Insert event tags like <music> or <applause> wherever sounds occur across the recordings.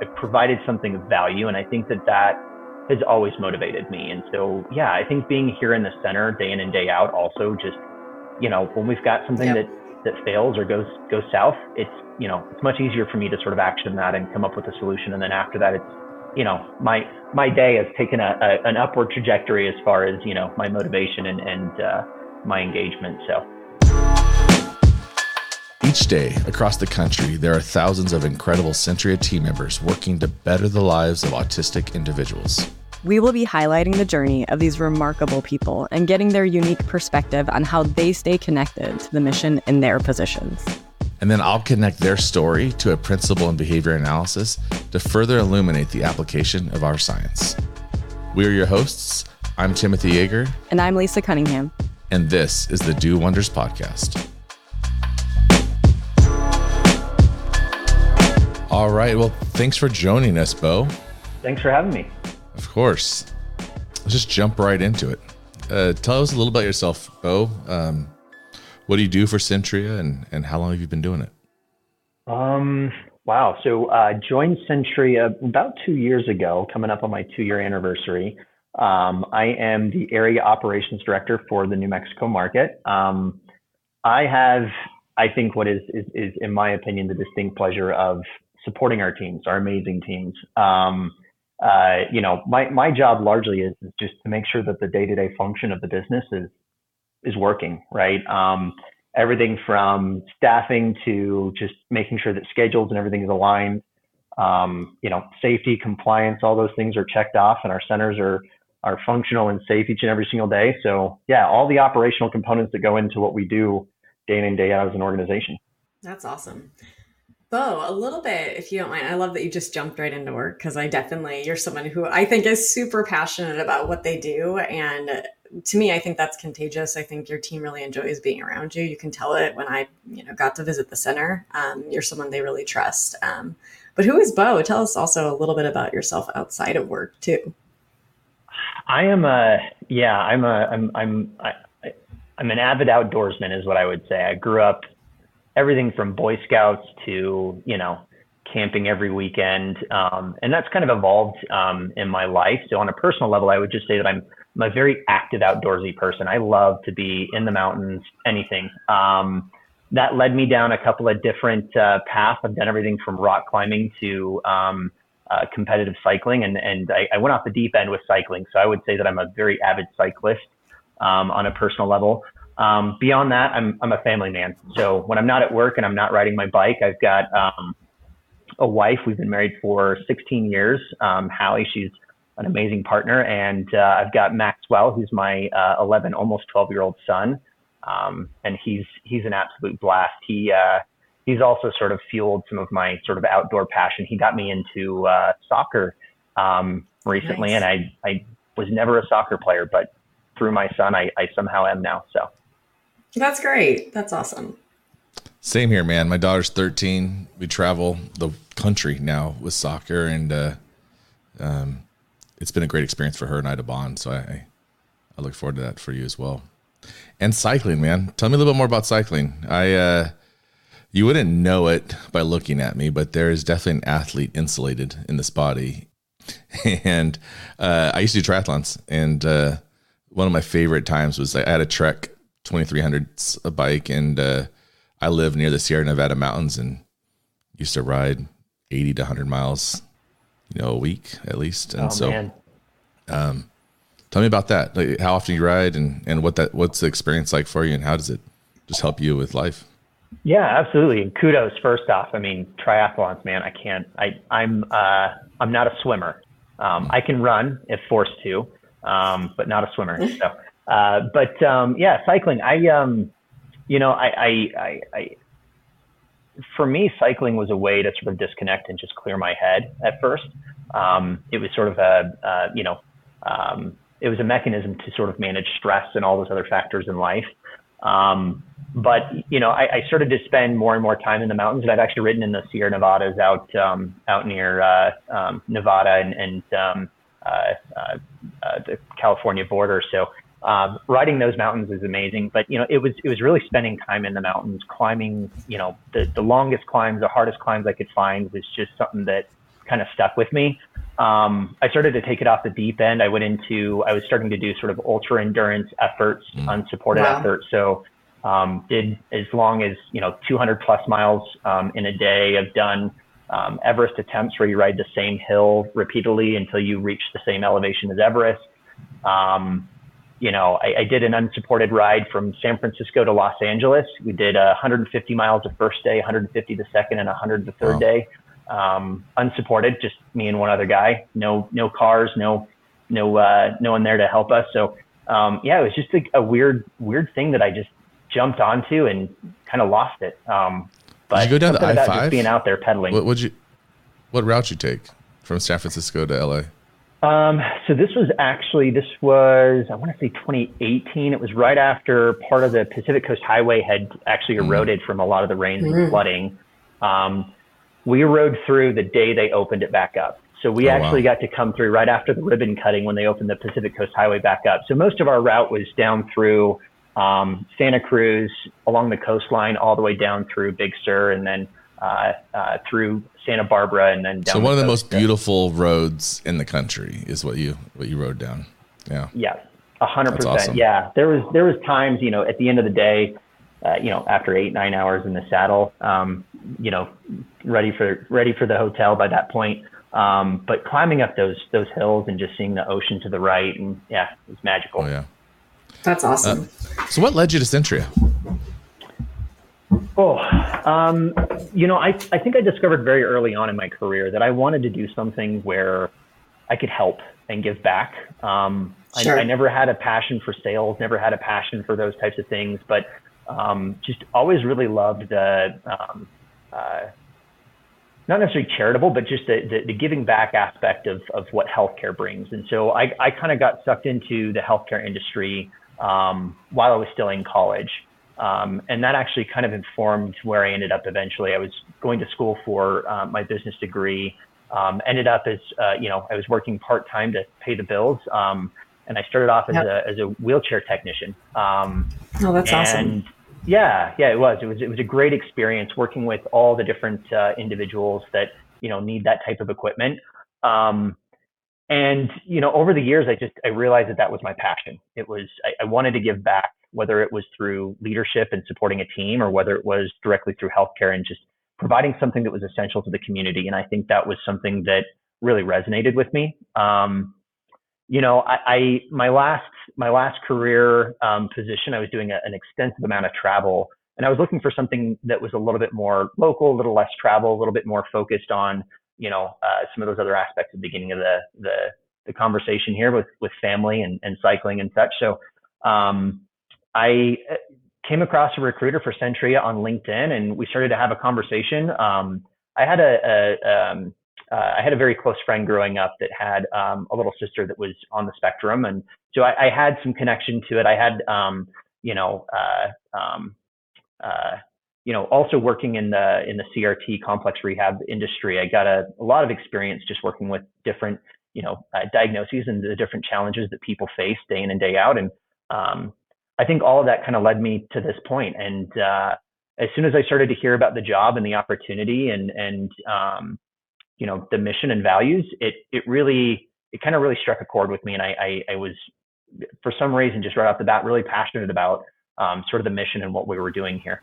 I've, provided something of value, and I think that that has always motivated me. And so, yeah, I think being here in the center day in and day out also just, you know, when we've got something yep. that that fails or goes goes south, it's you know it's much easier for me to sort of action that and come up with a solution. And then after that, it's you know my my day has taken a, a an upward trajectory as far as you know my motivation and and uh, my engagement. So. Each day across the country, there are thousands of incredible Centria team members working to better the lives of autistic individuals. We will be highlighting the journey of these remarkable people and getting their unique perspective on how they stay connected to the mission in their positions. And then I'll connect their story to a principle in behavior analysis to further illuminate the application of our science. We are your hosts. I'm Timothy Yeager. And I'm Lisa Cunningham. And this is the Do Wonders Podcast. All right. Well, thanks for joining us, Beau. Thanks for having me. Of course. Let's just jump right into it. Uh, tell us a little about yourself, Beau. Um, what do you do for Centria and, and how long have you been doing it? Um, wow. So, uh, joined Centria about two years ago, coming up on my two year anniversary. Um, I am the area operations director for the New Mexico market. Um, I have, I think, what is, is, is, in my opinion, the distinct pleasure of supporting our teams, our amazing teams. Um, uh, you know, my, my job largely is, is just to make sure that the day to day function of the business is, is working, right? Um, everything from staffing to just making sure that schedules and everything is aligned. Um, you know, safety, compliance, all those things are checked off, and our centers are are functional and safe each and every single day. So, yeah, all the operational components that go into what we do day in and day out as an organization. That's awesome. Beau, a little bit, if you don't mind. I love that you just jumped right into work because I definitely, you're someone who I think is super passionate about what they do. And to me, I think that's contagious. I think your team really enjoys being around you. You can tell it when I, you know, got to visit the center. Um, you're someone they really trust. Um, but who is Beau? Tell us also a little bit about yourself outside of work too. I am a, yeah, I'm a, I'm, I'm, I, I'm an avid outdoorsman is what I would say. I grew up everything from Boy Scouts to you know camping every weekend, um, and that's kind of evolved um, in my life. So on a personal level, I would just say that I'm I'm a very active outdoorsy person. I love to be in the mountains, anything. Um, that led me down a couple of different uh, paths. I've done everything from rock climbing to um, uh, competitive cycling, and and I, I, went off the deep end with cycling. So I would say that I'm a very avid cyclist um, on a personal level. Um, beyond that, I'm I'm a family man. So when I'm not at work and I'm not riding my bike, I've got um, a wife. We've been married for 16 years. Um, Hallie, she's an amazing partner, and uh, I've got Maxwell, who's my uh, 11, almost 12 year old son, um, and he's he's an absolute blast. He uh, he's also sort of fueled some of my sort of outdoor passion. He got me into uh, soccer um, recently, nice. and I I was never a soccer player, but through my son, I, I somehow am now. So. That's great. That's awesome. Same here, man. My daughter's 13. We travel the country now with soccer, and uh, um, it's been a great experience for her and I to bond. So I, I look forward to that for you as well. And cycling, man. Tell me a little bit more about cycling. I, uh, you wouldn't know it by looking at me, but there is definitely an athlete insulated in this body. <laughs> and uh, I used to do triathlons, and uh, one of my favorite times was I had a trek 2300 a bike and uh, I live near the Sierra Nevada mountains and used to ride 80 to 100 miles, you know, a week at least. And oh, so, man. um, tell me about that. Like how often you ride and, and what that, what's the experience like for you and how does it just help you with life? Yeah, absolutely. And kudos first off. I mean, triathlons, man, I can't, I, I'm, uh, I'm not a swimmer. Um, I can run if forced to, um, but not a swimmer. So, uh, but um, yeah, cycling. I um, you know, I, I, I, I, for me, cycling was a way to sort of disconnect and just clear my head. At first, um, it was sort of a, uh, you know, um, it was a mechanism to sort of manage stress and all those other factors in life. Um, but you know, I, I, started to spend more and more time in the mountains, and I've actually ridden in the Sierra Nevadas out um, out near uh, um, Nevada and, and um, uh, uh, uh, the California border. So um, riding those mountains is amazing, but you know it was it was really spending time in the mountains, climbing. You know the the longest climbs, the hardest climbs I could find was just something that kind of stuck with me. Um, I started to take it off the deep end. I went into, I was starting to do sort of ultra endurance efforts, mm. unsupported wow. efforts. So, um, did as long as, you know, 200 plus miles, um, in a day. I've done, um, Everest attempts where you ride the same hill repeatedly until you reach the same elevation as Everest. Um, you know, I, I, did an unsupported ride from San Francisco to Los Angeles. We did uh, 150 miles the first day, 150 the second, and 100 the third wow. day um, unsupported, just me and one other guy. No, no cars, no, no, uh, no one there to help us. So, um, yeah, it was just a, a, weird, weird thing that I just jumped onto and kind of lost it. Um, but Did you go down the I five? Being out there pedaling. What would you, what route you take from San Francisco to LA? Um, so this was actually this was I want to say 2018. It was right after part of the Pacific Coast Highway had actually mm. eroded from a lot of the rain mm. and flooding. Um, we rode through the day they opened it back up. So we oh, actually wow. got to come through right after the ribbon cutting when they opened the Pacific Coast Highway back up. So most of our route was down through um, Santa Cruz along the coastline, all the way down through Big Sur, and then through Santa Barbara, and then down. So one of the most beautiful roads in the country is what you what you rode down. Yeah. Yeah, a hundred percent. Yeah, there was there was times you know at the end of the day, uh, you know after eight nine hours in the saddle, um, you know, ready for ready for the hotel by that point. Um, but climbing up those those hills and just seeing the ocean to the right, and yeah, it was magical. Oh yeah, that's awesome. Uh, so, what led you to Centria? Oh, um, you know, I I think I discovered very early on in my career that I wanted to do something where I could help and give back. Um, sure. I, I never had a passion for sales, never had a passion for those types of things, but um, just always really loved the um, uh, not necessarily charitable, but just the, the, the, giving back aspect of, of what healthcare brings. And so I, I kind of got sucked into the healthcare industry um, while I was still in college. Um, and that actually kind of informed where I ended up eventually. I was going to school for uh, my business degree, um, ended up as, uh, you know, I was working part time to pay the bills. Um, and I started off as, yep. a, as a wheelchair technician. Um, oh, that's and, awesome yeah, yeah, it was. It was it was a great experience working with all the different uh, individuals that you know need that type of equipment. Um, and you know, over the years, I just I realized that that was my passion. It was I, I wanted to give back, whether it was through leadership and supporting a team, or whether it was directly through healthcare and just providing something that was essential to the community. And I think that was something that really resonated with me. Um, you know, I, I my last my last career um, position, I was doing a, an extensive amount of travel, and I was looking for something that was a little bit more local, a little less travel, a little bit more focused on, you know, uh, some of those other aspects at the beginning of the the, the conversation here with with family and, and cycling and such. So, um, I uh, came across a recruiter for Centria on LinkedIn, and we started to have a conversation. Um, I had a, a um, uh, I had a very close friend growing up that had um, a little sister that was on the spectrum, and so I, I had some connection to it. I had, um, you know, uh, um, uh, you know, also working in the in the CRT complex rehab industry. I got a, a lot of experience just working with different, you know, uh, diagnoses and the different challenges that people face day in and day out, and um, I think all of that kind of led me to this point. And uh, as soon as I started to hear about the job and the opportunity, and and um, you know the mission and values it it really it kind of really struck a chord with me and I, I, I was for some reason just right off the bat really passionate about um, sort of the mission and what we were doing here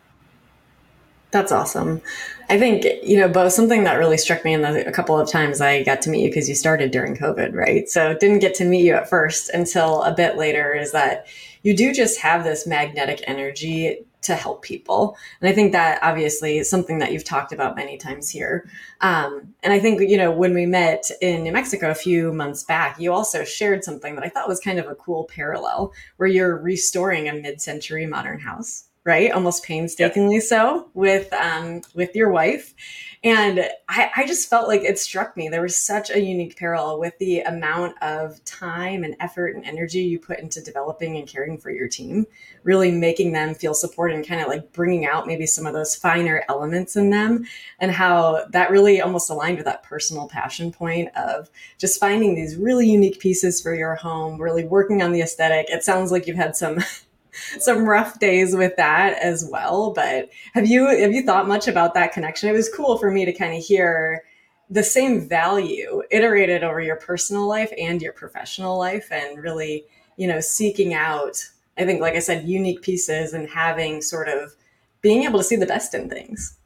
that's awesome. I think, you know, Beau, something that really struck me in the, a couple of times I got to meet you because you started during COVID, right? So didn't get to meet you at first until a bit later is that you do just have this magnetic energy to help people. And I think that obviously is something that you've talked about many times here. Um, and I think, you know, when we met in New Mexico a few months back, you also shared something that I thought was kind of a cool parallel where you're restoring a mid century modern house right? Almost painstakingly yep. so with um, with your wife. And I, I just felt like it struck me. There was such a unique parallel with the amount of time and effort and energy you put into developing and caring for your team, really making them feel supported and kind of like bringing out maybe some of those finer elements in them, and how that really almost aligned with that personal passion point of just finding these really unique pieces for your home, really working on the aesthetic. It sounds like you've had some <laughs> some rough days with that as well. But have you have you thought much about that connection? It was cool for me to kind of hear the same value iterated over your personal life and your professional life and really you know seeking out i think like i said unique pieces and having sort of being able to see the best in things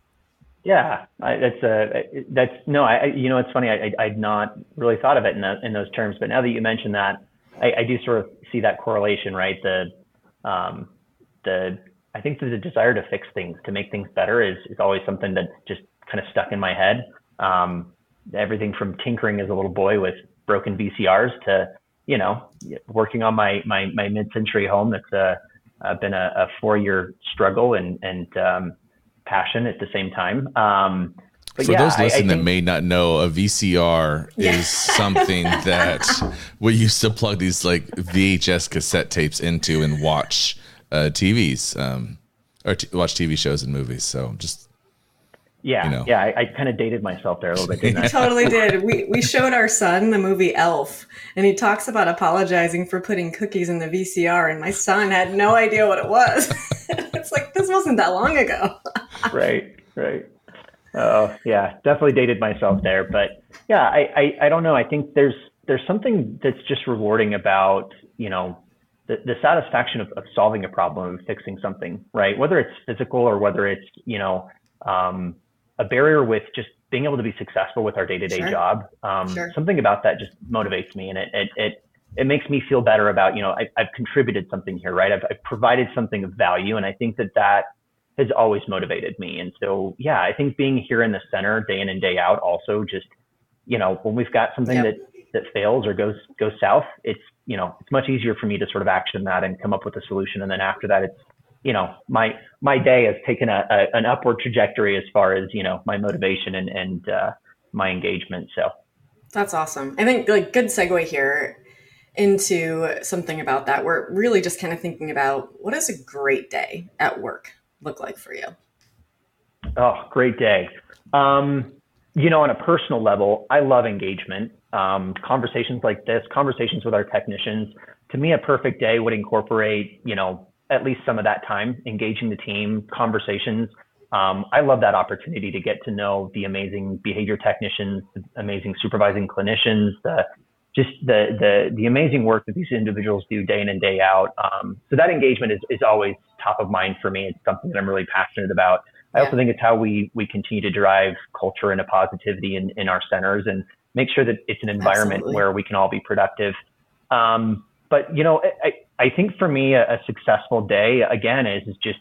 yeah I, that's a that's no i you know it's funny i, I would not really thought of it in, in those terms but now that you mention that I, I do sort of see that correlation right the um the i think the desire to fix things to make things better is is always something that just kind of stuck in my head um everything from tinkering as a little boy with broken VCRs to you know working on my my, my mid-century home that's uh, uh, been a, a, four-year struggle and and um, passion at the same time. Um, but For yeah, those listening think, that may not know, a VCR yeah. is something <laughs> that we used to plug these like VHS cassette tapes into and watch uh, TVs um, or t- watch TV shows and movies. So just yeah, you know. yeah, I, I kind of dated myself there a little bit. Didn't I? <laughs> totally <laughs> did. We we showed our son the movie Elf, and he talks about apologizing for putting cookies in the VCR, and my son had no idea what it was. it's like this wasn't that long ago. right, right. Oh yeah, definitely dated myself there, but yeah, I, I I don't know. I think there's there's something that's just rewarding about you know the, the satisfaction of, of solving a problem and fixing something, right? Whether it's physical or whether it's you know um, a barrier with just being able to be successful with our day-to-day job. Um, sure. Something about that just motivates me, and it it it, it makes me feel better about you know I, have contributed something here, right? I've, I've provided something of value, and I think that that has always motivated me. And so yeah, I think being here in the center day in and day out also just you know when we've got something yep. that that fails or goes goes south, it's you know it's much easier for me to sort of action that and come up with a solution, and then after that it's you know, my my day has taken a, a, an upward trajectory as far as you know my motivation and and uh, my engagement. So that's awesome. I think like good segue here into something about that. We're really just kind of thinking about what is a great day at work look like for you? Oh, great day. Um, you know, on a personal level, I love engagement. Um, conversations like this, conversations with our technicians. To me, a perfect day would incorporate, you know, at least some of that time engaging the team, conversations. Um, I love that opportunity to get to know the amazing behavior technicians, the amazing supervising clinicians, the just the the the amazing work that these individuals do day in and day out. Um, so that engagement is, is always top of mind for me. It's something that I'm really passionate about. I also think it's how we we continue to drive culture and a positivity in, in our centers and make sure that it's an environment Absolutely. where we can all be productive. Um, but you know, I, I think for me, a, a successful day again is, is just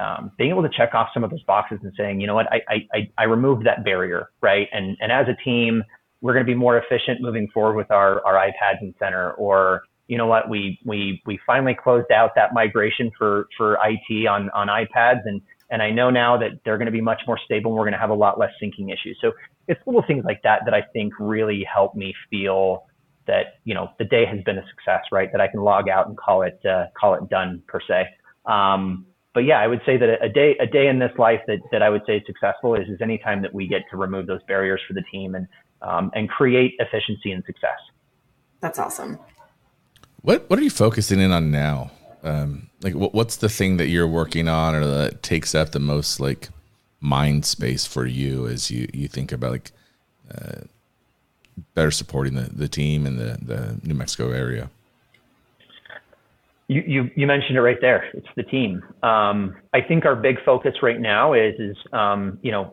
um, being able to check off some of those boxes and saying, you know what, I, I, I removed that barrier, right? And, and as a team, we're going to be more efficient moving forward with our, our iPads and center, or you know what, we, we, we finally closed out that migration for, for IT on, on iPads. And, and I know now that they're going to be much more stable and we're going to have a lot less syncing issues. So it's little things like that that I think really help me feel that you know the day has been a success, right? That I can log out and call it uh, call it done per se. Um, but yeah, I would say that a day a day in this life that that I would say is successful is is any time that we get to remove those barriers for the team and um, and create efficiency and success. That's awesome. What what are you focusing in on now? Um, like what, what's the thing that you're working on or that takes up the most like mind space for you as you you think about like uh, better supporting the, the team in the, the New Mexico area? You, you, you mentioned it right there. It's the team. Um, I think our big focus right now is, is um, you know,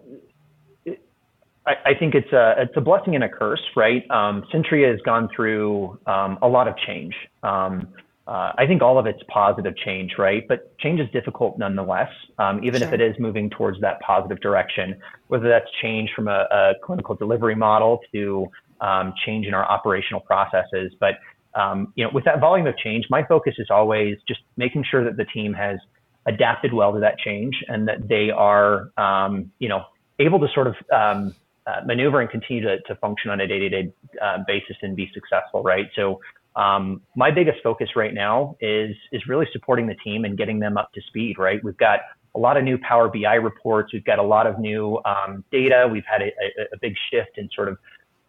I, I, think it's a, it's a blessing and a curse, right? Um, Centria has gone through um, a lot of change. Um, uh, I think all of it's positive change, right? But change is difficult nonetheless, um, even sure. if it is moving towards that positive direction, whether that's change from a, a clinical delivery model to um, change in our operational processes. But um, you know, with that volume of change, my focus is always just making sure that the team has adapted well to that change and that they are, um, you know, able to sort of um, uh, maneuver and continue to, to function on a day-to-day uh, basis and be successful, right? So um, my biggest focus right now is is really supporting the team and getting them up to speed, right? We've got a lot of new Power BI reports. We've got a lot of new um, data. We've had a, a, a, big shift in sort of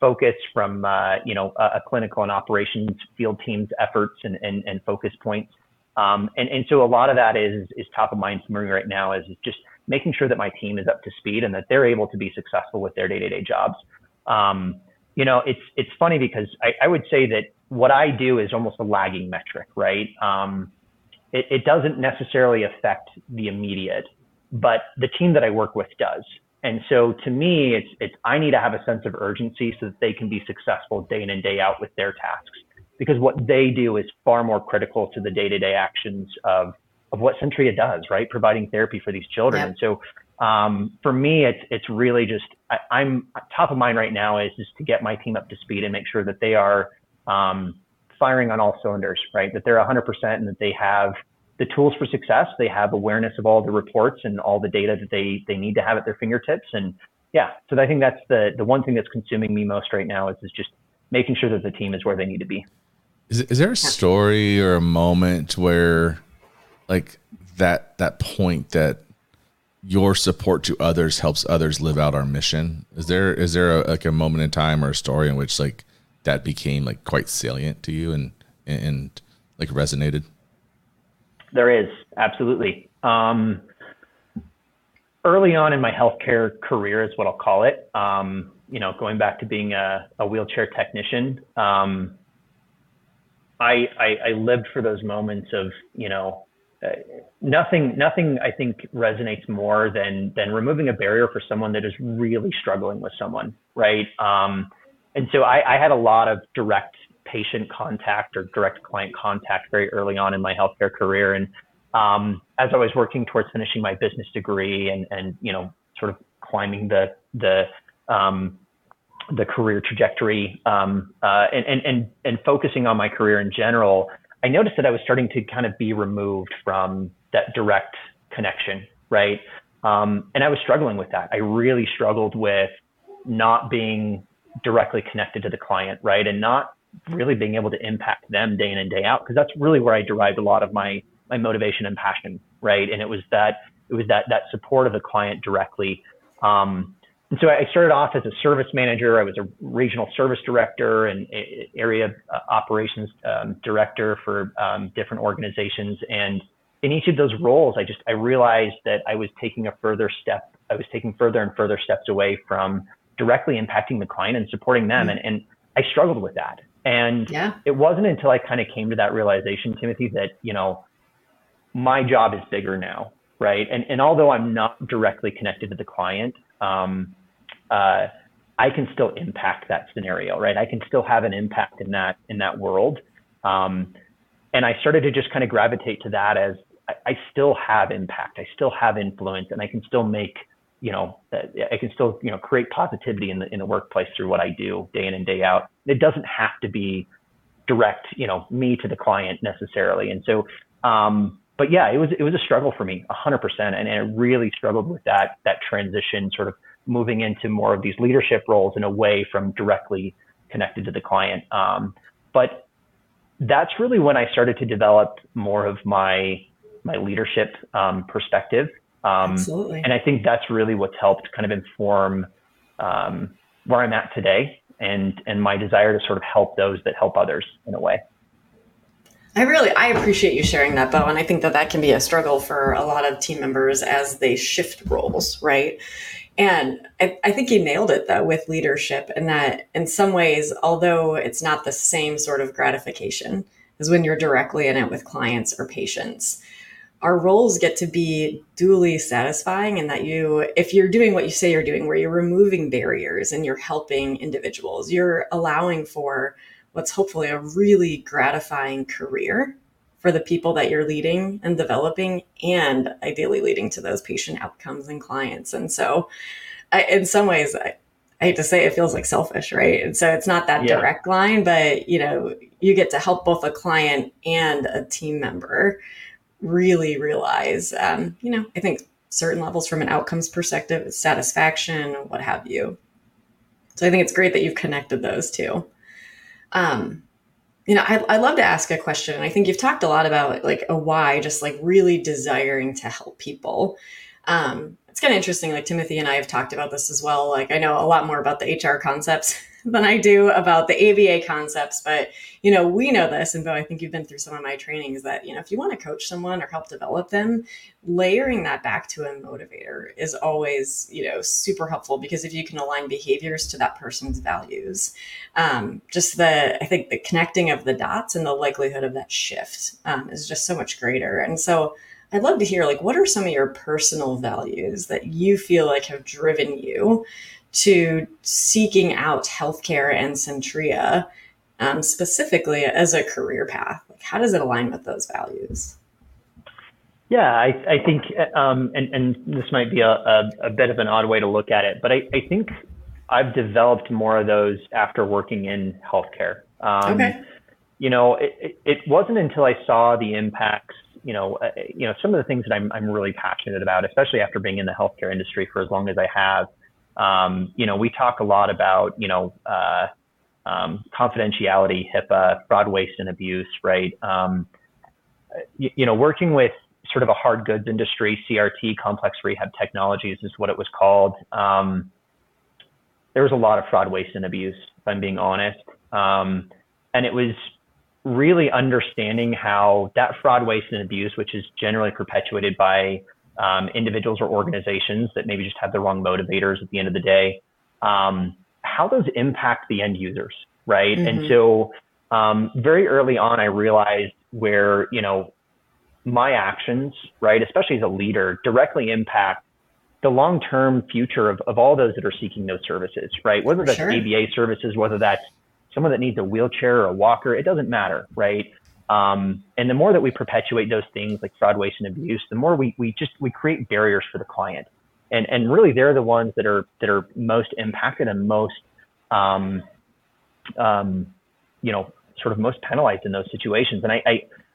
focus from uh, you know a, a, clinical and operations field teams efforts and, and, and focus points. Um, and, and so a lot of that is is top of mind for me right now is just making sure that my team is up to speed and that they're able to be successful with their day-to-day jobs. Um, you know, it's it's funny because I, I would say that what I do is almost a lagging metric, right? Um, it, it doesn't necessarily affect the immediate, but the team that I work with does. And so to me, it's, it's, I need to have a sense of urgency so that they can be successful day in and day out with their tasks because what they do is far more critical to the day to day actions of, of what Centria does, right? Providing therapy for these children. Yep. And so, um, for me, it's, it's really just, I, am top of mind right now is just to get my team up to speed and make sure that they are, um, firing on all cylinders, right? That they're 100% and that they have the tools for success. They have awareness of all the reports and all the data that they they need to have at their fingertips. And yeah, so I think that's the the one thing that's consuming me most right now is is just making sure that the team is where they need to be. Is is there a story or a moment where like that that point that your support to others helps others live out our mission? Is there is there a, like a moment in time or a story in which like that became like quite salient to you and and like resonated? There is absolutely. Um, early on in my healthcare career is what I'll call it. Um, you know, going back to being a, a wheelchair technician, um, I, I, I lived for those moments of you know nothing nothing I think resonates more than than removing a barrier for someone that is really struggling with someone, right? Um, and so I, I had a lot of direct patient contact or direct client contact very early on in my healthcare career. And um, as I was working towards finishing my business degree and, and you know, sort of climbing the, the, um, the career trajectory um, uh, and, and, and, and focusing on my career in general, I noticed that I was starting to kind of be removed from that direct connection, right? Um, and I was struggling with that. I really struggled with not being directly connected to the client, right? And not really being able to impact them day in and day out because that's really where I derived a lot of my my motivation and passion, right? And it was that it was that that support of the client directly. Um, and so I started off as a service manager. I was a regional service director and area uh, operations um, director for um, different organizations. And in each of those roles, I just I realized that I was taking a further step. I was taking further and further steps away from directly impacting the client and supporting them. Mm-hmm. And, and I struggled with that. And yeah. it wasn't until I kind of came to that realization, Timothy, that, you know, my job is bigger now, right? And, and although I'm not directly connected to the client, um, uh, I can still impact that scenario, right? I can still have an impact in that in that world. Um, and I started to just kind of gravitate to that as I, I still have impact, I still have influence, and I can still make you know, I can still, you know, create positivity in the in the workplace through what I do day in and day out. It doesn't have to be direct, you know, me to the client necessarily. And so, um, but yeah, it was it was a struggle for me, hundred percent, and and I really struggled with that that transition, sort of moving into more of these leadership roles and away from directly connected to the client. Um, but that's really when I started to develop more of my my leadership um, perspective um, Absolutely. And I think that's really what's helped kind of inform um, where I'm at today and and my desire to sort of help those that help others in a way. I really I appreciate you sharing that, Beau, and I think that that can be a struggle for a lot of team members as they shift roles, right? And I, I think you nailed it though with leadership, and that in some ways, although it's not the same sort of gratification as when you're directly in it with clients or patients, our roles get to be duly satisfying and that you if you're doing what you say you're doing where you're removing barriers and you're helping individuals you're allowing for what's hopefully a really gratifying career for the people that you're leading and developing and ideally leading to those patient outcomes and clients and so I, in some ways I, I hate to say it, feels like selfish, right? And so it's not that yeah. direct line, but you know, you get to help both a client and a team member really realize, um, you know, I think certain levels from an outcomes perspective, satisfaction, what have you. So I think it's great that you've connected those two. Um, you know, I, I love to ask a question, and I think you've talked a lot about like a why, just like really desiring to help people. Um, it's kind of interesting. Like Timothy and I have talked about this as well. Like I know a lot more about the HR concepts than I do about the ABA concepts. But, you know, we know this. And Beau, I think you've been through some of my trainings that, you know, if you want to coach someone or help develop them, layering that back to a motivator is always, you know, super helpful because if you can align behaviors to that person's values, um, just the, I think the connecting of the dots and the likelihood of that shift um, is just so much greater. And so, I'd love to hear like what are some of your personal values that you feel like have driven you to seeking out healthcare and Centria um, specifically as a career path? Like, how does it align with those values? Yeah, I, I think, um, and, and this might be a, a, a, bit of an odd way to look at it, but I, I think I've developed more of those after working in healthcare. Um, okay. You know, it, it, it wasn't until I saw the impacts you know, uh, you know, some of the things that I'm, I'm really passionate about, especially after being in the healthcare industry for as long as I have, um, you know, we talk a lot about, you know, uh, um, confidentiality, HIPAA, fraud, waste, and abuse, right? Um, you, you, know, working with sort of a hard goods industry, CRT, complex rehab technologies is what it was called. Um, there was a lot of fraud, waste, and abuse, if I'm being honest. Um, and it was really understanding how that fraud, waste, and abuse, which is generally perpetuated by um, individuals or organizations that maybe just have the wrong motivators at the end of the day, um, how those impact the end users, right? Mm-hmm. And so, um, very early on, I realized where you know my actions, right, especially as a leader, directly impact the long-term future of, of all those that are seeking those services, right? Whether that's sure. ABA services, whether that's someone that needs a wheelchair or a walker, it doesn't matter, right? Um, and the more that we perpetuate those things like fraud, waste, and abuse, the more we, we just we create barriers for the client, and and really they're the ones that are that are most impacted and most, um, um, you know, sort of most penalized in those situations. And I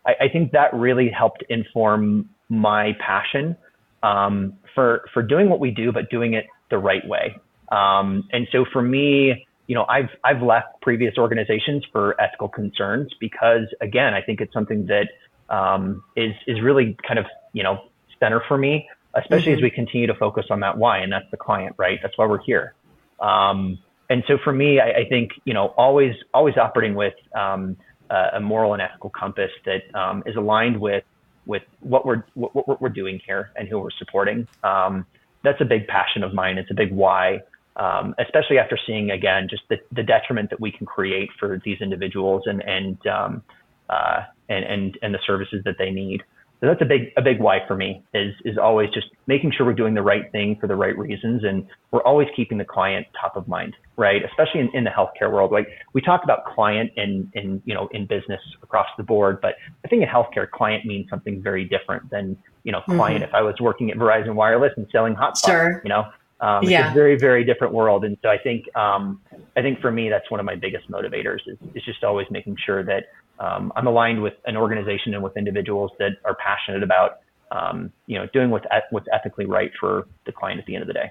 I, I think that really helped inform my passion um, for for doing what we do, but doing it the right way. Um, and so for me, you know, I've I've left previous organizations for ethical concerns because again, I think it's something that um, is is really kind of you know center for me, especially mm-hmm. as we continue to focus on that why, and that's the client, right? That's why we're here. Um, and so for me, I, I, think you know always always operating with um, a moral and ethical compass that um, is aligned with with what we're what, what, we're doing here and who we're supporting. Um, that's a big passion of mine. It's a big why um, especially after seeing again just the, the detriment that we can create for these individuals and and um, uh, and and and the services that they need. So that's a big a big why for me is is always just making sure we're doing the right thing for the right reasons and we're always keeping the client top of mind, right? Especially in, in the healthcare world. Like we talk about client in in you know in business across the board, but I think in healthcare client means something very different than you know client mm-hmm. if I was working at Verizon Wireless and selling hotspots, sure. you know. Um, it's yeah. a very, very different world. And so I think, um, I think for me, that's one of my biggest motivators is, is just always making sure that um, I'm aligned with an organization and with individuals that are passionate about, um, you know, doing what's, what's ethically right for the client at the end of the day.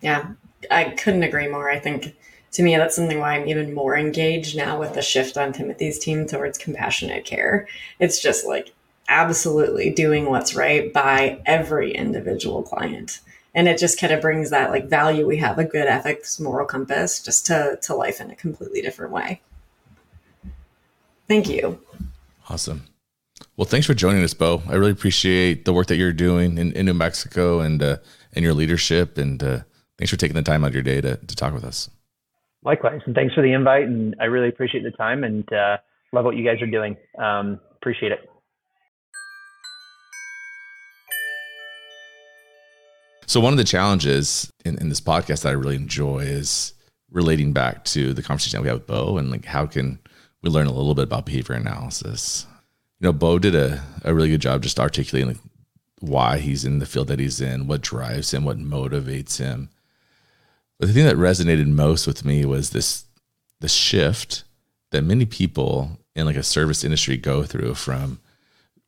Yeah, I couldn't agree more. I think to me, that's something why I'm even more engaged now with the shift on Timothy's team towards compassionate care. It's just like absolutely doing what's right by every individual client and it just kind of brings that like value we have a good ethics moral compass just to to life in a completely different way. Thank you. Awesome. Well thanks for joining us Beau. I really appreciate the work that you're doing in, in new mexico and uh, and your leadership. And uh, thanks for taking the time out of your day to, to talk with us. Likewise. And thanks for the invite. And i really appreciate the time. And uh, love what you guys are doing. Um, appreciate it So one of the challenges in, in this podcast that I really enjoy is relating back to the conversation that we had with Beau and like how can we learn a little bit about behavior analysis. You know, Beau did a, a really good job just articulating like why he's in the field that he's in, what drives him, what motivates him. But the thing that resonated most with me was this the shift that many people in like a service industry go through from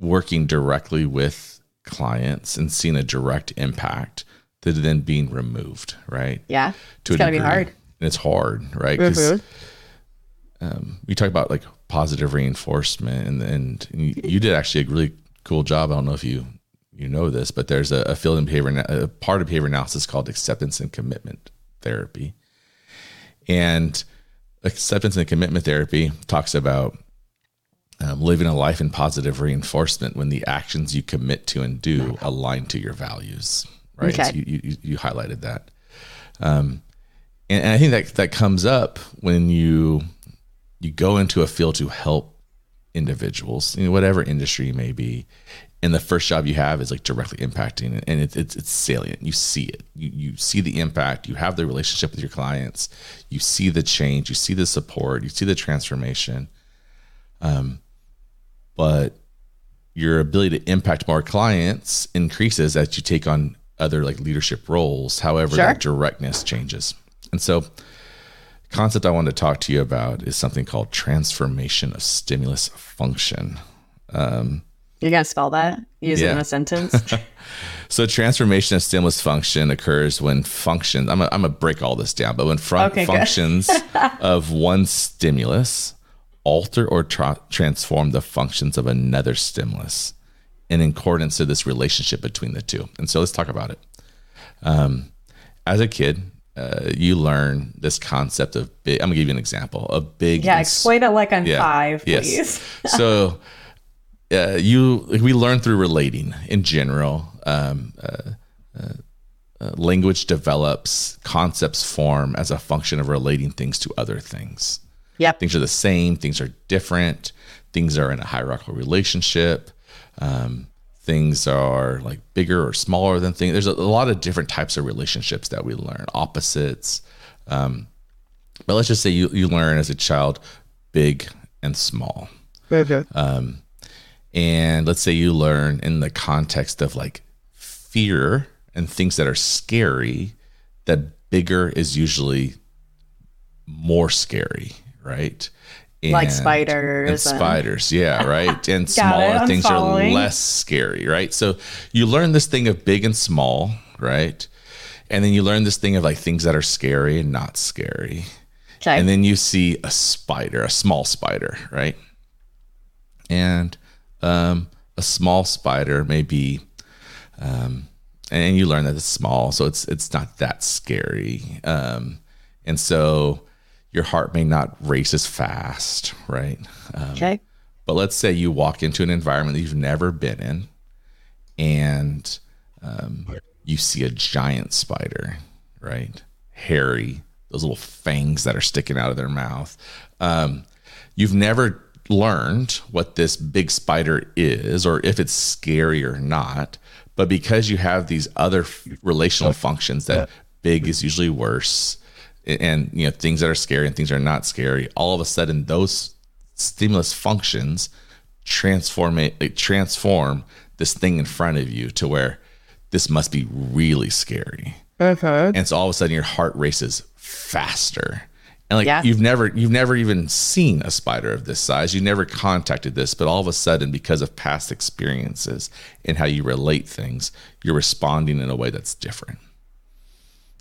working directly with clients and seeing a direct impact to then being removed, right? Yeah. To it's gotta be hard. And it's hard, right? Because mm-hmm. um, you talk about like positive reinforcement, and and you, you, did actually a really cool job. I don't know if you you know this, but there's a, a field in behavior, a part of behavior analysis called acceptance and commitment therapy. And acceptance and commitment therapy talks about um, living a life in positive reinforcement when the actions you commit to and do align to your values. Right. Okay. So you, you, you highlighted that. Um, and, and I think that that comes up when you you go into a field to help individuals in whatever industry you may be and the first job you have is like directly impacting and it's it's, it's salient you see it you, you see the impact you have the relationship with your clients you see the change you see the support you see the transformation um, but your ability to impact more clients increases as you take on other like leadership roles however Sure. that directness changes and so concept I wanted to talk to you about is something called transformation of stimulus function. Um, You're gonna spell that? Use it in a sentence. <laughs> So transformation of stimulus function occurs when functions. I'm gonna break all this down, but when fun- Okay, functions <laughs> of one stimulus alter or tra- transform the functions of another stimulus in accordance to this relationship between the two. And so let's talk about it. Um, as a kid, uh, you learn this concept of big. I'm gonna give you an example of big. yeah, explain it like I'm Yeah. five, Yes. please. <laughs> so uh, you we learn through relating in general um, uh, uh, uh, language develops concepts form as a function of relating things to other things Yep. things are the same. Things are different. Things are in a hierarchical relationship. Um, things are like bigger or smaller than things there's a, a lot of different types of relationships that we learn opposites. Um, but let's just say you, you learn as a child big and small. And let's say you learn in the context of like fear and things that are scary that bigger is usually more scary right Like And- spiders and and- spiders yeah <laughs> right and smaller things following. are less scary right so you learn this thing of big and small right and then you learn this thing of like things that are scary and not scary Okay. and then you see a spider, a small spider, right? And um, a small spider may be, um, and you learn that it's small, so it's it's not that scary, um, and so your heart may not race as fast, right? Um, okay. but let's say you walk into an environment that you've never been in, and um, you see a giant spider, right? Hairy, those little fangs that are sticking out of their mouth. Um, you've never learned what this big spider is, or if it's scary or not. But because you have these other f- relational functions that big is usually worse, and you know things that are scary and things that are not scary, all of a sudden those stimulus functions transform it, transform this thing in front of you to where this must be really scary. Mm-hmm. And so all of a sudden your heart races faster. And like Yeah. you've never you've never even seen a spider of this size. You never contacted this, but all of a sudden because of past experiences and how you relate things, you're responding in a way that's different.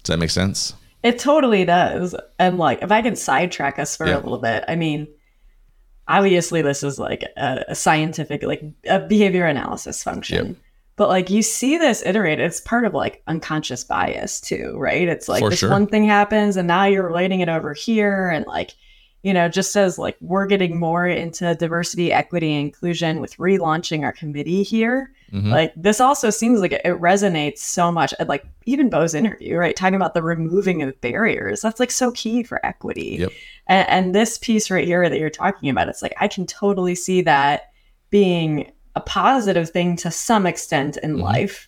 Does that make sense? It totally does. And like, if I can sidetrack us for Yeah. a little bit, I mean, obviously this is like a, a scientific, like a behavior analysis function. Yep. But like you see this iterated, it's part of like unconscious bias too, right? It's like For this sure. one thing happens and now you're relating it over here. And like, you know, just as like we're getting more into diversity, equity, and inclusion with relaunching our committee here, Mhm. like this also seems like it, it resonates so much. Like even Beau's interview, right? Talking about the removing of barriers. That's like so key for equity. Yep. And, and this piece right here that you're talking about, it's like I can totally see that being a positive thing to some extent in Mhm. life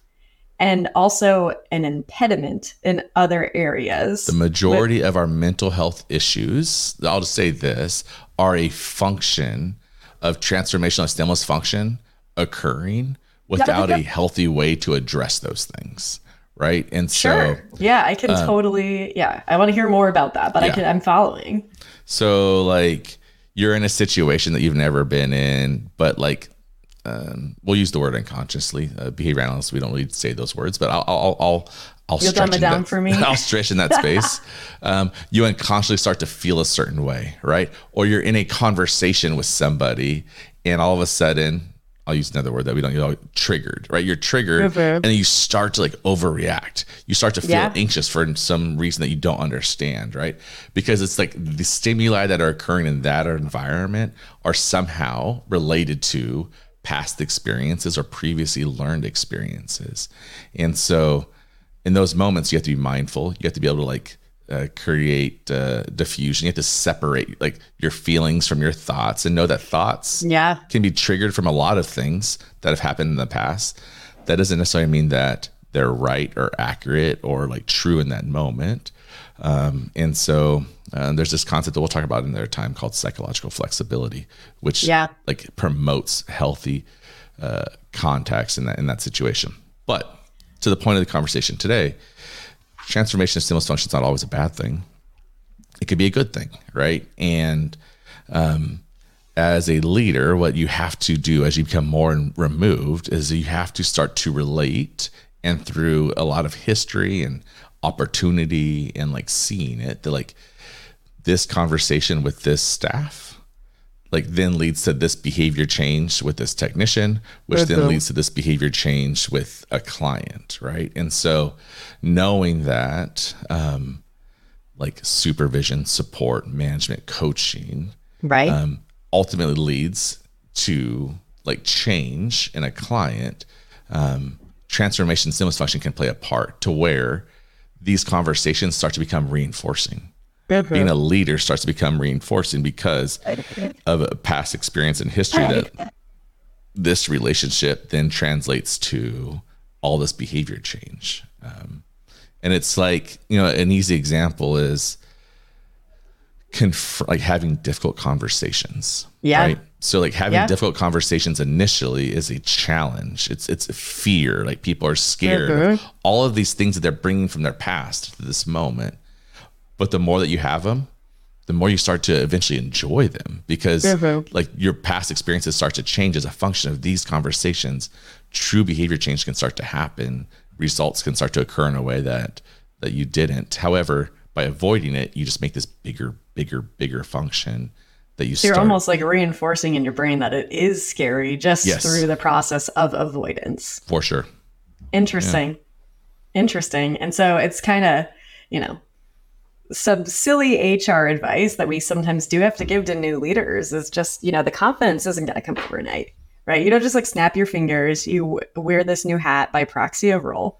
and also an impediment in other areas. The majority of our mental health issues, I'll just say this, are a function of transformational stimulus function occurring without a healthy way to address those things. Right. And Sure. so, yeah, I can totally. Yeah, I want to hear more about that, but I uh, can. I'm following. so like you're in a situation that you've never been in, but like, um, we'll use the word unconsciously. Uh, behavior analysts, we don't really say those words, but I'll, I'll, I'll, I'll You'll dumb stretch it down that- for me? <laughs> I'll stretch in that <laughs> space. um, you unconsciously start to feel a certain way, right? Or you're in a conversation with somebody, and all of a sudden, I'll use another word that we don't use, triggered, right? You're triggered Mhm. and then you start to like overreact. You start to feel Yeah. anxious for some reason that you don't understand, right? Because it's like the stimuli that are occurring in that environment are somehow related to past experiences or previously learned experiences. And so in those moments, you have to be mindful. You have to be able to like uh, create uh, defusion. You have to separate like your feelings from your thoughts and know that thoughts Yeah. can be triggered from a lot of things that have happened in the past. That doesn't necessarily mean that they're right or accurate or like true in that moment. Um, and so uh, there's this concept that we'll talk about in their time called psychological flexibility, which Yeah. like promotes healthy uh, contacts in that in that situation. But to the point of the conversation today, transformation of stimulus function is not always a bad thing. It could be a good thing, right? And um, as a leader, what you have to do as you become more removed is you have to start to relate, and through a lot of history and opportunity and like seeing it, that like this conversation with this staff like then leads to this behavior change with this technician which then leads to this behavior change with a client right and so knowing that um like supervision support management coaching Right. um, ultimately leads to like change in a client um, transformation stimulus function can play a part to where these conversations start to become reinforcing. Being a leader starts to become reinforcing because of a past experience and history that this relationship then translates to all this behavior change. Um, and it's like you know an easy example is conf- like having difficult conversations Yeah. right so like having Yeah. difficult conversations initially is a challenge it's it's fear like people are scared Mhm. all of these things that they're bringing from their past to this moment but the more that you have them the more you start to eventually enjoy them because Mhm. like your past experiences start to change as a function of these conversations true behavior change can start to happen results can start to occur in a way that that you didn't however by avoiding it you just make this bigger bigger bigger function that you So you're almost like reinforcing in your brain that it is scary just Yes. through the process of avoidance. for sure Interesting. Interesting. And so it's kind of, you know, some silly HR advice that we sometimes do have to give to new leaders is just, you know, the confidence isn't going to come overnight, right? You don't just like snap your fingers, you wear this new hat by proxy of role.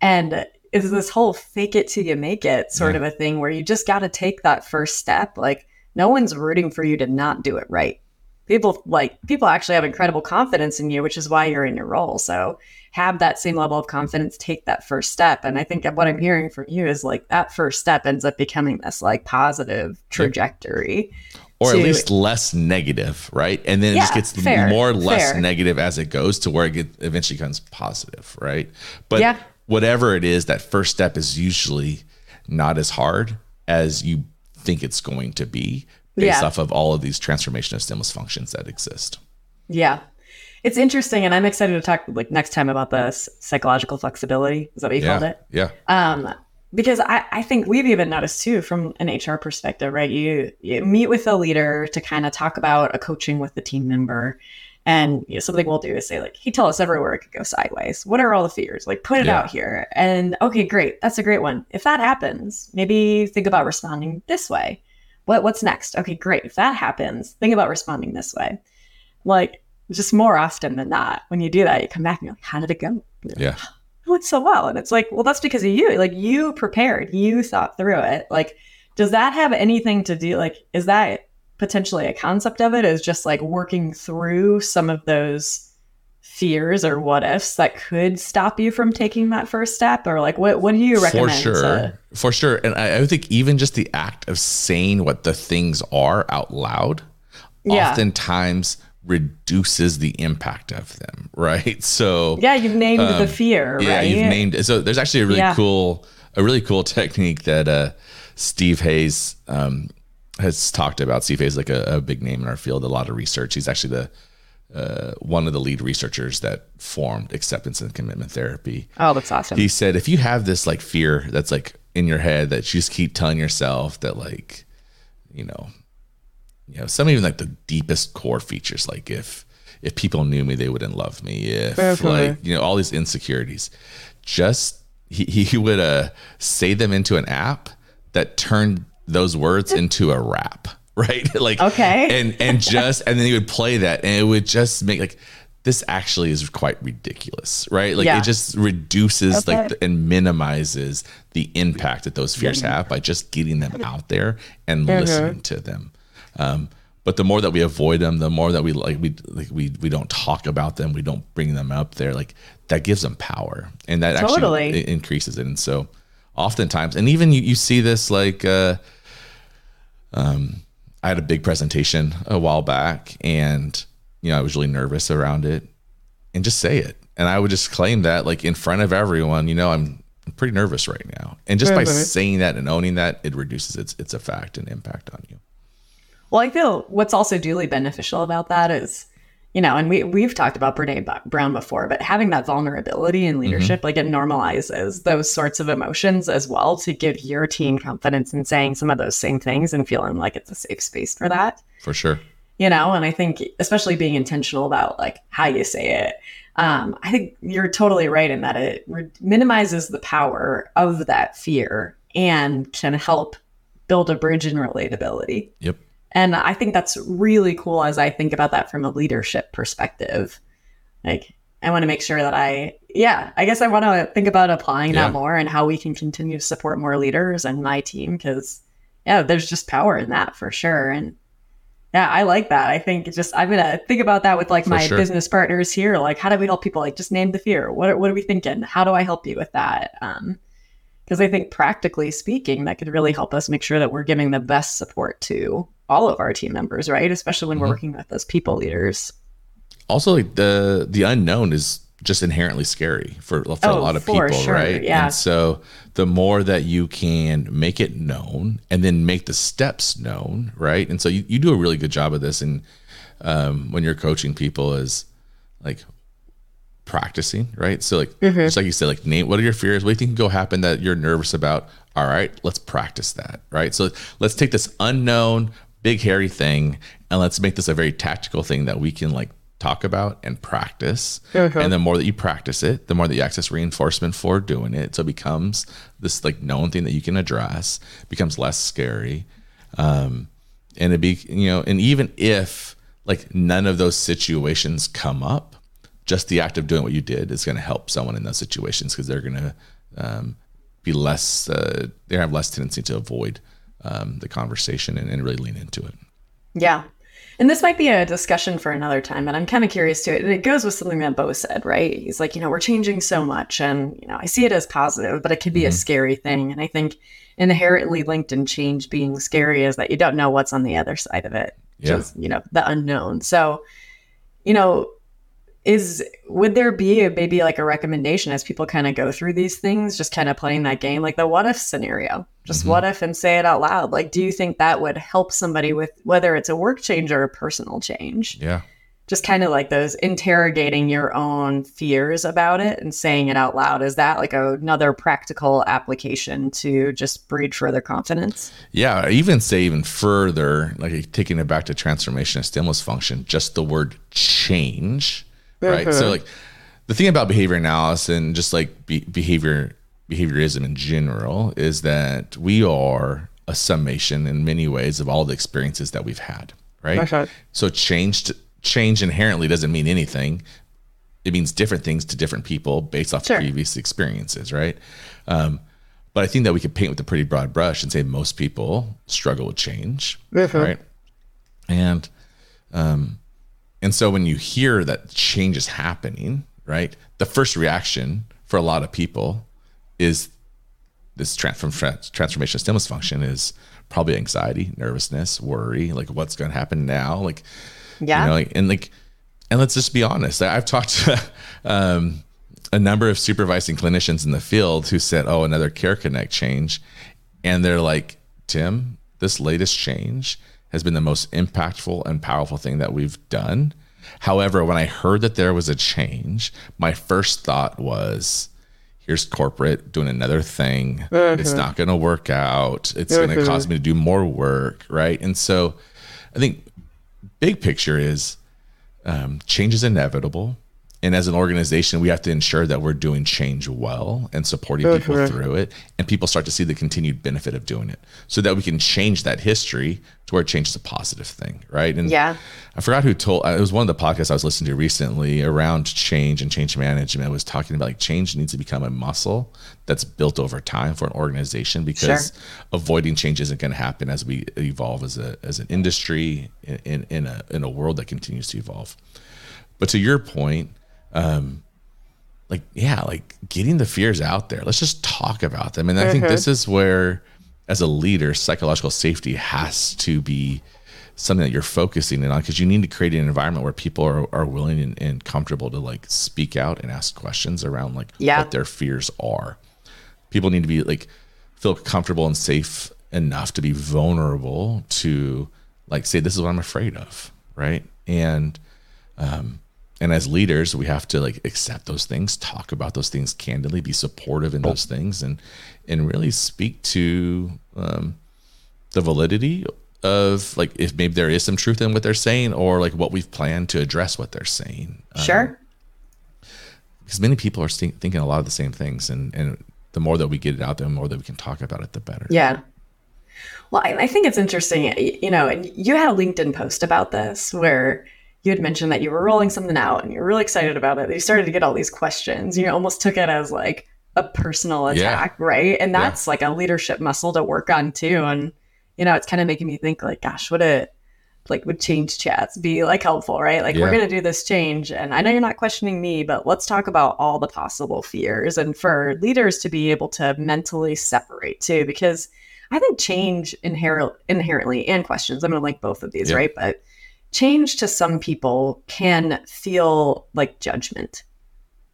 And it's this whole fake it till you make it sort Yeah. of a thing where you just got to take that first step. Like, no one's rooting for you to not do it right. People like people actually have incredible confidence in you, which is why you're in your role. So have that same level of confidence, take that first step. And I think what I'm hearing from you is like that first step ends up becoming this like positive trajectory. or at least less negative, right? And then it just gets fair, more less fair. negative as it goes to where it eventually becomes positive, right? But Yeah. Whatever it is, that first step is usually not as hard as you think it's going to be based Yeah. off of all of these transformation of stimulus functions that exist. Yeah. It's interesting, and I'm excited to talk like next time about the psychological flexibility. Is that what you called it? Yeah. Um, because I, I think we've even noticed too from an HR perspective, right? You, you meet with a leader to kind of talk about a coaching with the team member. And you know, something we'll do is say, like, hey, tell us everywhere it could go sideways. What are all the fears? Like, put it Yeah. out here. And okay, great. That's a great one. If that happens, maybe think about responding this way. What what's next? Okay, great. If that happens, think about responding this way. Like, just more often than not, when you do that, you come back and you're like, how did it go? Like, Yeah. it went so well. And it's like, well, that's because of you. Like you prepared, you thought through it. Like, does that have anything to do? Like, is that potentially a concept of it? Is just like working through some of those fears or what ifs that could stop you from taking that first step? Or like, what what do you recommend? For sure. to- For sure. And I, I think even just the act of saying what the things are out loud Yeah. oftentimes reduces the impact of them, <laughs> right? So yeah, you've named the fear, Um, yeah, you've named it. So there's actually a really Yeah. cool, a really cool <laughs> technique that uh, Steve Hayes um, has talked about. Hayes is like a, a big name in our field, a lot of research. He's actually the uh, one of the lead researchers that formed acceptance and commitment therapy. oh, that's awesome. He said, if you have this like fear that's like in your head that you just keep telling yourself that like, you know, you know, some even like the deepest core features, like if if people knew me, they wouldn't love me. If like you know all these insecurities, just he he would uh say them into an app that turned those words into a rap, <laughs> right? <laughs> like Okay. and and just and then he would play that, and it would just make like this actually is quite ridiculous, right? Like Yeah. it just reduces like Okay. the, and minimizes the impact that those fears have by just getting them out there and listening to them. Um, but the more that we avoid them, the more that we like we like we we don't talk about them, we don't bring them up there. Like that gives them power, and that Totally. actually increases it. And so, oftentimes, and even you, you see this like. uh um, I had a big presentation a while back and you know I was really nervous around it and just say it. And I would just claim that like in front of everyone you know I'm, I'm pretty nervous right now. And just by saying that and owning that it reduces its its effect and impact on you. Well, I feel what's also duly beneficial about that is, you know, and we we've talked about Brene Brown before, but having that vulnerability in leadership, like it normalizes those sorts of emotions as well to give your team confidence in saying some of those same things and feeling like it's a safe space for that. for sure You know, and I think especially being intentional about like how you say it. Um, I think you're totally right in that it re- minimizes the power of that fear and can help build a bridge in relatability. yep And I think that's really cool as I think about that from a leadership perspective. Like, I want to make sure that I, yeah, I guess I want to think about applying Yeah. that more and how we can continue to support more leaders and my team because, yeah, there's just power in that for sure. And yeah, I like that. I think just, I'm going to think about that with like For my sure. business partners here. Like, how do we help people? Like, just name the fear. What, are- what are we thinking? How do I help you with that? Um, because I think practically speaking, that could really help us make sure that we're giving the best support to all of our team members, right? Especially when we're Mhm. working with those people leaders. also like the the unknown is just inherently scary for for a Oh, lot of people sure, right yeah. and so the more that you can make it known and then make the steps known right and so you, you do a really good job of this and um, when you're coaching people is like practicing right so like just like you said like name what are your fears what do you think can go happen that you're nervous about all right let's practice that right so let's take this unknown big hairy thing and let's make this a very tactical thing that we can like talk about and practice. And the more that you practice it the more that you access reinforcement for doing it. So it becomes this like known thing that you can address becomes less scary. Um and it be you know and even if like none of those situations come up just the act of doing what you did is going to help someone in those situations because they're going to um, be less uh, they have less tendency to avoid um, the conversation and, and really lean into it Yeah. And this might be a discussion for another time, but I'm kind of curious to it. And it goes with something that Beau said, right? He's like, you know, we're changing so much and, you know, I see it as positive, but it could be a scary thing. And I think inherently linked in change being scary is that you don't know what's on the other side of it. Yeah. Just, you know, the unknown. So, you know, is would there be a, maybe like a recommendation as people kind of go through these things, just kind of playing that game, like the what if scenario? Just mm-hmm. what if and say it out loud. Like, do you think that would help somebody with whether it's a work change or a personal change? yeah Just kind of like those interrogating your own fears about it and saying it out loud. Is that like another practical application to just breed further confidence? yeah even say even further like taking it back to transformation and stimulus function just the word change right? So like the thing about behavior analysis and just like be- behavior behaviorism in general is that we are a summation in many ways of all the experiences that we've had right? So change change inherently doesn't mean anything. It means different things to different people based off Sure. previous experiences right? Um, but i think that we could paint with a pretty broad brush and say most people struggle with change right? And um, and so when you hear that change is happening, right, the first reaction for a lot of people is this transform, trans- transformation stimulus function is probably anxiety, nervousness, worry, like what's going to happen now, like Yeah. you know, like, and like, and let's just be honest. I've talked to <laughs> um, a number of supervising clinicians in the field who said, "Oh, another Care Connect change," and they're like, "Tim, this latest change has been the most impactful and powerful thing that we've done." However, when I heard that there was a change, my first thought was, here's corporate doing another thing. It's not going to work out. It's going to cause me to do more work, right? And so I think big picture is um, change is inevitable and as an organization we have to ensure that we're doing change well and supporting people through it. And people start to see the continued benefit of doing it so that we can change that history to where change is a positive thing right? And Yeah. i forgot who told uh, it was one of the podcasts i was listening to recently around change and change management was talking about like change needs to become a muscle that's built over time for an organization because avoiding change isn't going to happen as we evolve as a as an industry in, in, in a in a world that continues to evolve. But to your point um like yeah like getting the fears out there. Let's just talk about them. And i think this is where as a leader psychological safety has to be something that you're focusing in on because you need to create an environment where people are, are willing and, and comfortable to like speak out and ask questions around like Yeah. what their fears are. People need to be like feel comfortable and safe enough to be vulnerable to like say this is what i'm afraid of right? And um and as leaders we have to like accept those things talk about those things candidly be supportive in those things and and really speak to um the validity of like if maybe there is some truth in what they're saying or like what we've planned to address what they're saying Um, Sure. because many people are think- thinking a lot of the same things and and the more that we get it out there the more that we can talk about it the better Yeah. Well, I, I think it's interesting, you know, and you had a LinkedIn post about this where you had mentioned that you were rolling something out and you were really excited about it. You started to get all these questions. You almost took it as like a personal Yeah. attack, right? And Yeah. that's like a leadership muscle to work on too. And, you know, it's kind of making me think like, gosh, would it, like, would change chats be like helpful, right? Like, we're going to do this change. And I know you're not questioning me, but let's talk about all the possible fears and for leaders to be able to mentally separate too, because I think change inher- inherently and questions, I'm going to link both of these, Yeah. right? But change to some people can feel like judgment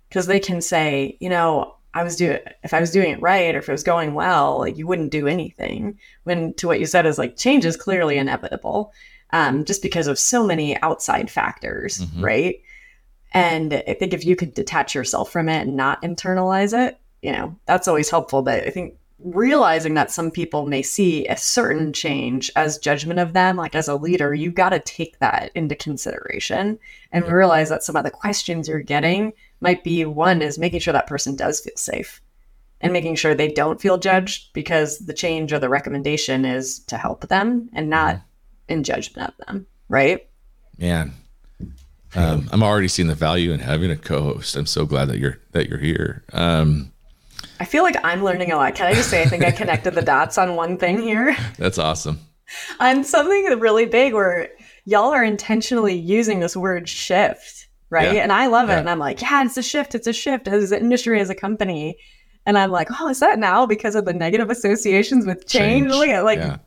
because they can say, you know, I was doing if I was doing it right or if it was going well, like you wouldn't do anything. When to what you said is like change is clearly inevitable, um, just because of so many outside factors, Mhm. right? And I think if you could detach yourself from it and not internalize it, you know, that's always helpful. But I think realizing that some people may see a certain change as judgment of them, like as a leader, you've got to take that into consideration and realize that some of the questions you're getting might be one is making sure that person does feel safe and making sure they don't feel judged because the change or the recommendation is to help them and not in judgment of them, right? man. Um, i'm already seeing the value in having a co-host. I'm so glad that you're that you're here. Um, I feel like I'm learning a lot. Can I just say I think I <laughs> connected the dots on one thing here? that's awesome on something really big where y'all are intentionally using this word shift, right? Yeah. And I love it. Yeah. And I'm like, yeah, it's a shift. It's a shift as an industry, as a company. And I'm like, oh, is that now because of the negative associations with change? Change. Look at like, Yeah.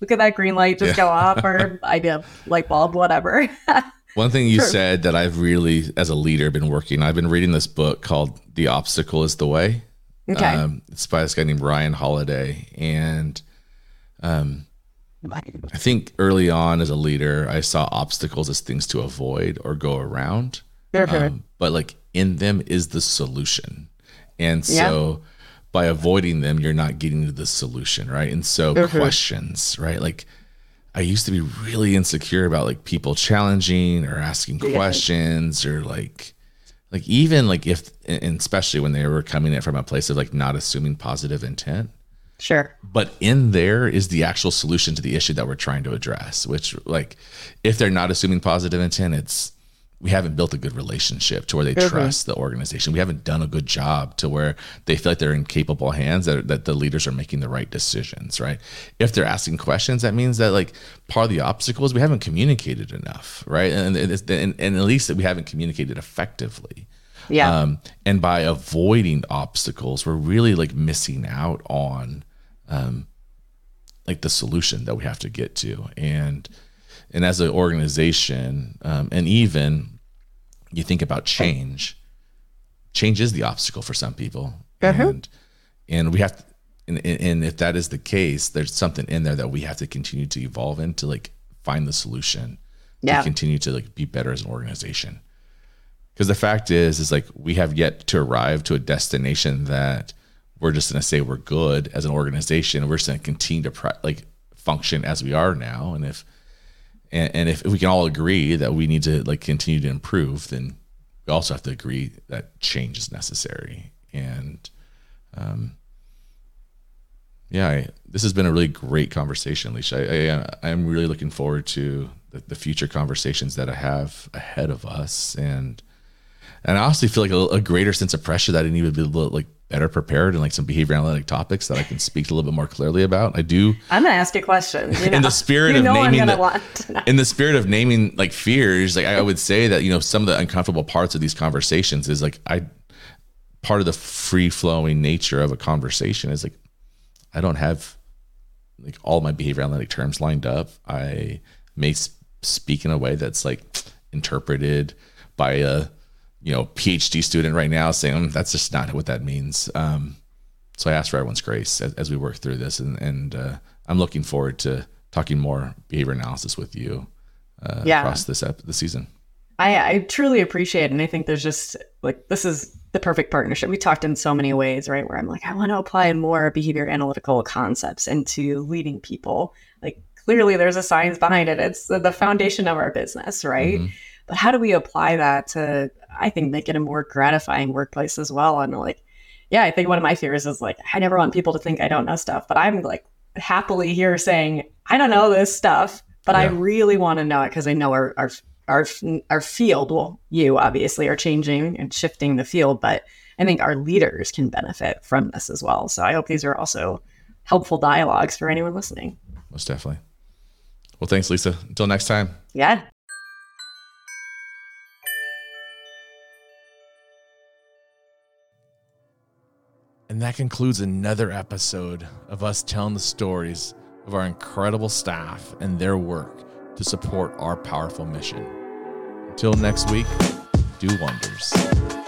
look at that green light just go off, or <laughs> idea light bulb, whatever. <laughs> One thing you said that I've really, as a leader, been working. I've been reading this book called "The Obstacle Is the Way." Okay. Um, it's by this guy named Ryan Holiday, and um, I think early on as a leader, I saw obstacles as things to avoid or go around. Um, but like in them is the solution, and so by avoiding them, you're not getting to the solution, right? And so questions, right? Like I used to be really insecure about like people challenging or asking questions or like like even like if and especially when they were coming in from a place of like not assuming positive intent sure. but in there is the actual solution to the issue that we're trying to address which like if they're not assuming positive intent it's we haven't built a good relationship to where they trust the organization. We haven't done a good job to where they feel like they're in capable hands that, that the leaders are making the right decisions right? If they're asking questions that means that like part of the obstacle is we haven't communicated enough right? And, and, it's- and, and at least that we haven't communicated effectively. Yeah. um, and by avoiding obstacles we're really like missing out on um, like the solution that we have to get to. And and as an organization um, and even you think about change change is the obstacle for some people. And and we have to, and, and if that is the case there's something in there that we have to continue to evolve in to like find the solution Yeah. to continue to like be better as an organization. Because the fact is is like we have yet to arrive to a destination that we're just going to say we're good as an organization. We're just going to continue to pri- like function as we are now. And if And, and if, if we can all agree that we need to like continue to improve, then we also have to agree that change is necessary. And um, yeah, I, this has been a really great conversation, Alicia. I, I, am really looking forward to the, the, future conversations that I have ahead of us, and and I honestly feel like a, a greater sense of pressure that I need to be like better prepared and like some behavior analytic topics that I can speak a little bit more clearly about. I do. I'm gonna ask you questions. You know? in the spirit you of naming the, in the spirit of naming like fears, like I would say that you know some of the uncomfortable parts of these conversations is like I part of the free flowing nature of a conversation is like I don't have like all my behavior analytic terms lined up. I may speak in a way that's like interpreted by a you know PhD student right now saying mm, that's just not what that means. Um, so I ask for everyone's grace as, as we work through this, and, and uh, I'm looking forward to talking more behavior analysis with you uh, yeah. across this ep- the season. I, I truly appreciate it, and I think there's just like this is the perfect partnership. We talked in so many ways, right? Where I'm like, I want to apply more behavior analytical concepts into leading people. Like clearly there's a science behind it. It's the foundation of our business, right? Mm-hmm. But how do we apply that to I think make it a more gratifying workplace as well? And like, yeah, I think one of my fears is like I never want people to think I don't know stuff, but I'm like happily here saying I don't know this stuff, but yeah. I really want to know it because I know our, our our our field well you obviously are changing and shifting the field but i think our leaders can benefit from this as well. So i hope these are also helpful dialogues for anyone listening. Most definitely. Well thanks lisa. Until next time. Yeah and that concludes another episode of us telling the stories of our incredible staff and their work to support our powerful mission. Until next week, do wonders.